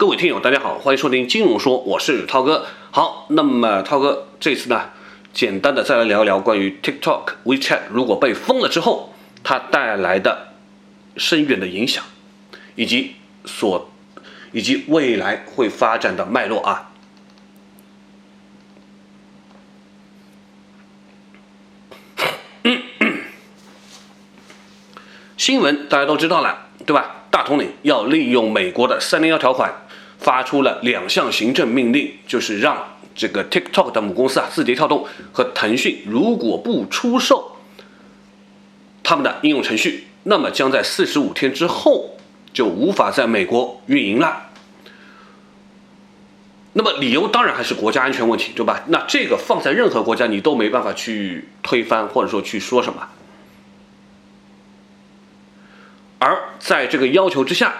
各位听友，大家好，欢迎收听金融说，我是涛哥。好，那么涛哥这次呢，简单的再来聊一聊关于 TikTok、WeChat 如果被封了之后，它带来的深远的影响，以及所以及未来会发展的脉络啊。新闻大家都知道了，对吧？大统领要利用美国的三零幺条款，发出了两项行政命令，就是让这个 TikTok 的母公司啊，字节跳动和腾讯，如果不出售他们的应用程序，那么将在四十五天之后就无法在美国运营了。那么理由当然还是国家安全问题，对吧？那这个放在任何国家你都没办法去推翻，或者说去说什么。而在这个要求之下，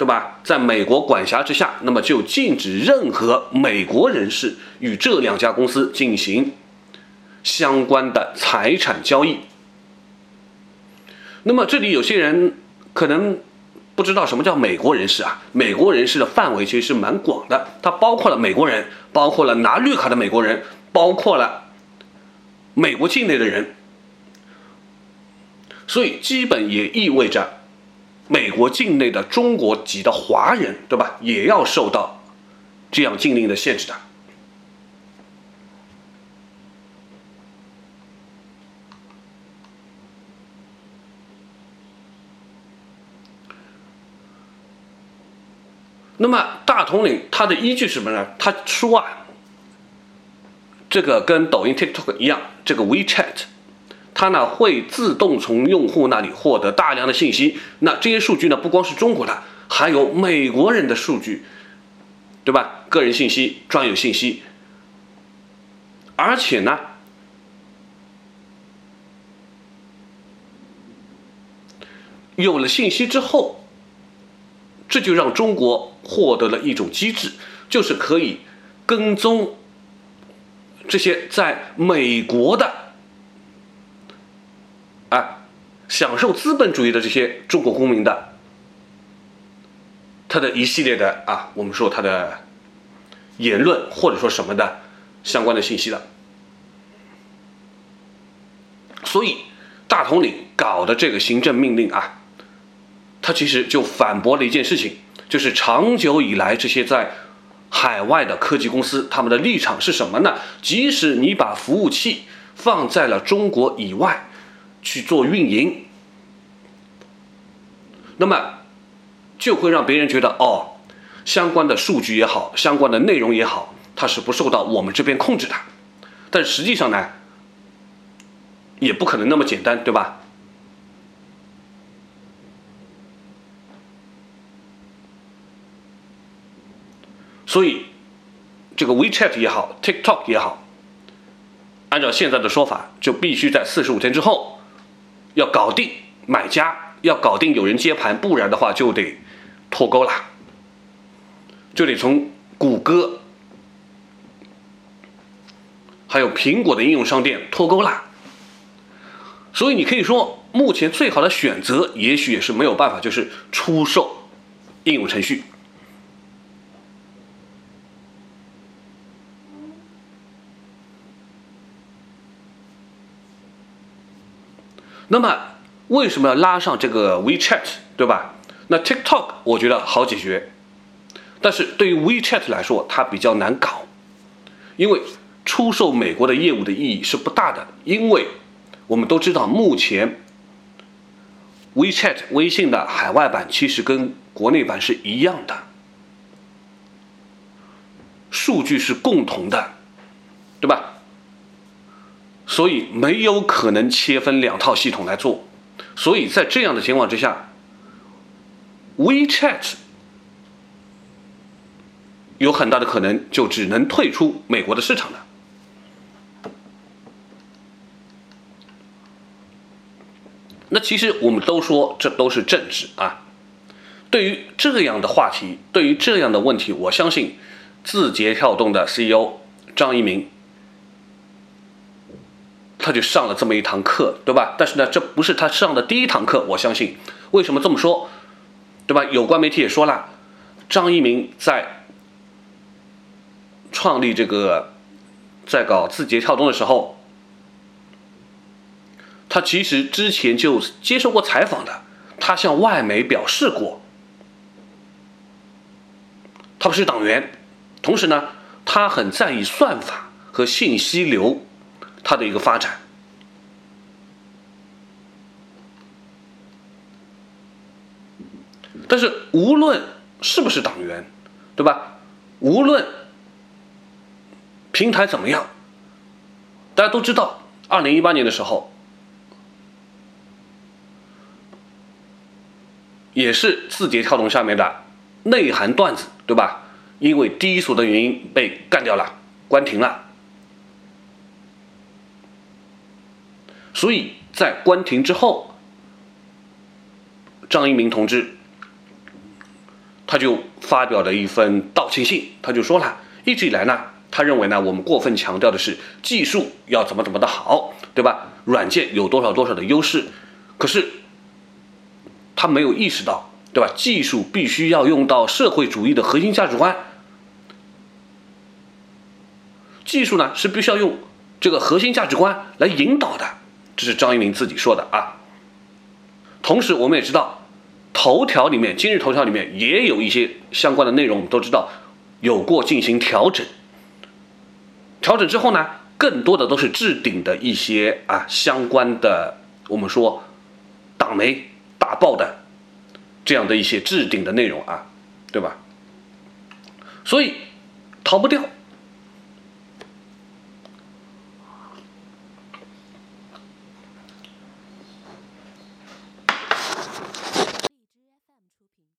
对吧？在美国管辖之下，那么就禁止任何美国人士与这两家公司进行相关的财产交易。那么这里有些人可能不知道什么叫美国人士啊？美国人士的范围其实是蛮广的，它包括了美国人，包括了拿绿卡的美国人，包括了美国境内的人，所以基本也意味着。美国境内的中国籍的华人，对吧？也要受到这样禁令的限制的。那么大统领他的依据是什么呢？他说啊，这个跟抖音、TikTok 一样，这个 WeChat。它呢会自动从用户那里获得大量的信息，那这些数据呢不光是中国的，还有美国人的数据，对吧？个人信息、专有信息，而且呢，有了信息之后，这就让中国获得了一种机制，就是可以跟踪这些在美国的。啊，享受资本主义的这些中国公民的，他的一系列的啊，我们说他的言论或者说什么的相关的信息了。所以大统领搞的这个行政命令啊，他其实就反驳了一件事情，就是长久以来这些在海外的科技公司他们的立场是什么呢？即使你把服务器放在了中国以外。去做运营，那么就会让别人觉得哦，相关的数据也好，相关的内容也好，它是不受到我们这边控制的。但实际上呢，也不可能那么简单，对吧？所以，这个 WeChat 也好，TikTok 也好，按照现在的说法，就必须在四十五天之后。要搞定买家，要搞定有人接盘，不然的话就得脱钩了，就得从谷歌还有苹果的应用商店脱钩了。所以你可以说，目前最好的选择，也许也是没有办法，就是出售应用程序。那么为什么要拉上这个 WeChat，对吧？那 TikTok 我觉得好解决，但是对于 WeChat 来说，它比较难搞，因为出售美国的业务的意义是不大的，因为我们都知道，目前 WeChat 微信的海外版其实跟国内版是一样的，数据是共同的，对吧？所以没有可能切分两套系统来做，所以在这样的情况之下，WeChat 有很大的可能就只能退出美国的市场了。那其实我们都说这都是政治啊。对于这样的话题，对于这样的问题，我相信字节跳动的 CEO 张一鸣。他就上了这么一堂课，对吧？但是呢，这不是他上的第一堂课，我相信。为什么这么说？对吧？有关媒体也说了，张一鸣在创立这个，在搞字节跳动的时候，他其实之前就接受过采访的，他向外媒表示过，他不是党员，同时呢，他很在意算法和信息流它的一个发展。但是无论是不是党员，对吧？无论平台怎么样，大家都知道，二零一八年的时候，也是字节跳动下面的内涵段子，对吧？因为低俗的原因被干掉了，关停了。所以在关停之后，张一鸣同志。他就发表了一份道歉信，他就说了，一直以来呢，他认为呢，我们过分强调的是技术要怎么怎么的好，对吧？软件有多少多少的优势，可是他没有意识到，对吧？技术必须要用到社会主义的核心价值观，技术呢是必须要用这个核心价值观来引导的，这是张一鸣自己说的啊。同时，我们也知道。头条里面，今日头条里面也有一些相关的内容，我们都知道有过进行调整。调整之后呢，更多的都是置顶的一些啊相关的，我们说党媒打爆的这样的一些置顶的内容啊，对吧？所以逃不掉。